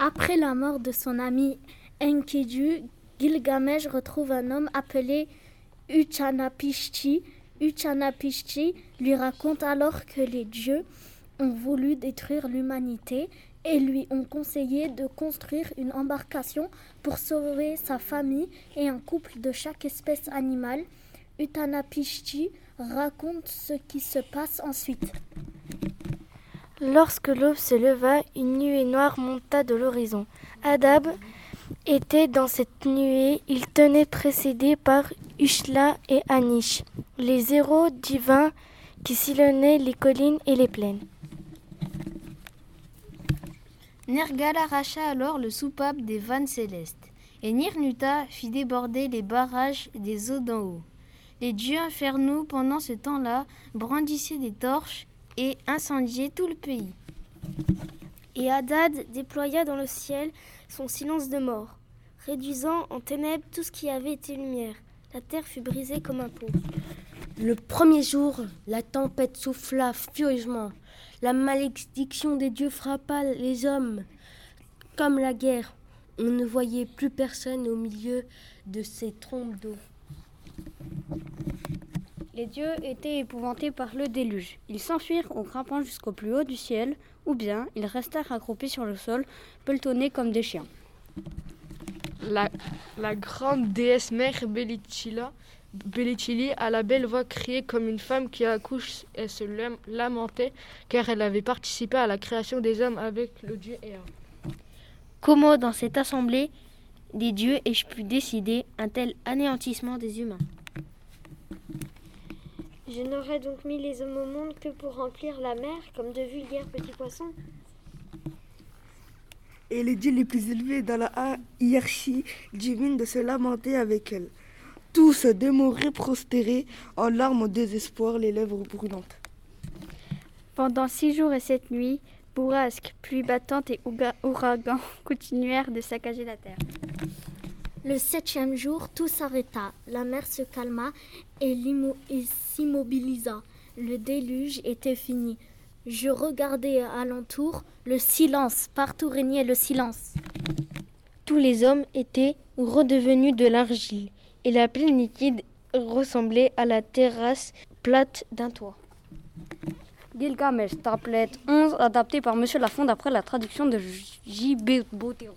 Après la mort de son ami Enkidu, Gilgamesh retrouve un homme appelé Uchanapishti. Uchanapishti lui raconte alors que les dieux ont voulu détruire l'humanité et lui ont conseillé de construire une embarcation pour sauver sa famille et un couple de chaque espèce animale. Utanapishti raconte ce qui se passe ensuite. Lorsque l'aube se leva, une nuée noire monta de l'horizon. Adab était dans cette nuée. Il tenait précédé par Ushla et Anish, les héros divins qui sillonnaient les collines et les plaines. Nergal arracha alors le soupape des vannes célestes, et Nirnuta fit déborder les barrages des eaux d'en haut. Les dieux infernaux, pendant ce temps-là, brandissaient des torches et incendiaient tout le pays. Et Hadad déploya dans le ciel son silence de mort, réduisant en ténèbres tout ce qui avait été lumière. La terre fut brisée comme un pot. Le premier jour, la tempête souffla furieusement. La malédiction des dieux frappa les hommes. Comme la guerre, on ne voyait plus personne au milieu de ces trompes d'eau. Les dieux étaient épouvantés par le déluge. Ils s'enfuirent en grimpant jusqu'au plus haut du ciel, ou bien ils restèrent accroupis sur le sol, pelletonnés comme des chiens. La, la grande déesse mère Bellichili à la belle voix criait comme une femme qui accouche et se lamentait car elle avait participé à la création des hommes avec le dieu Ea. Comment dans cette assemblée des dieux ai-je pu décider un tel anéantissement des humains? Je n'aurais donc mis les hommes au monde que pour remplir la mer comme de vulgaires petits poissons. Et les dieux les plus élevés dans la hiérarchie divine de se lamenter avec elle. Tous demeuraient prostérés en larmes au désespoir, les lèvres brûlantes. Pendant six jours et sept nuits, bourrasques, pluies battantes et ouragans continuèrent de saccager la terre. Le septième jour, tout s'arrêta. La mer se calma et, et s'immobilisa. Le déluge était fini. Je regardais alentour. Le silence. Partout régnait le silence. Tous les hommes étaient redevenus de l'argile et la plaine liquide ressemblait à la terrasse plate d'un toit. Gilgamesh, tablette 11, adapté par Monsieur Lafond d'après la traduction de J. B. Botero.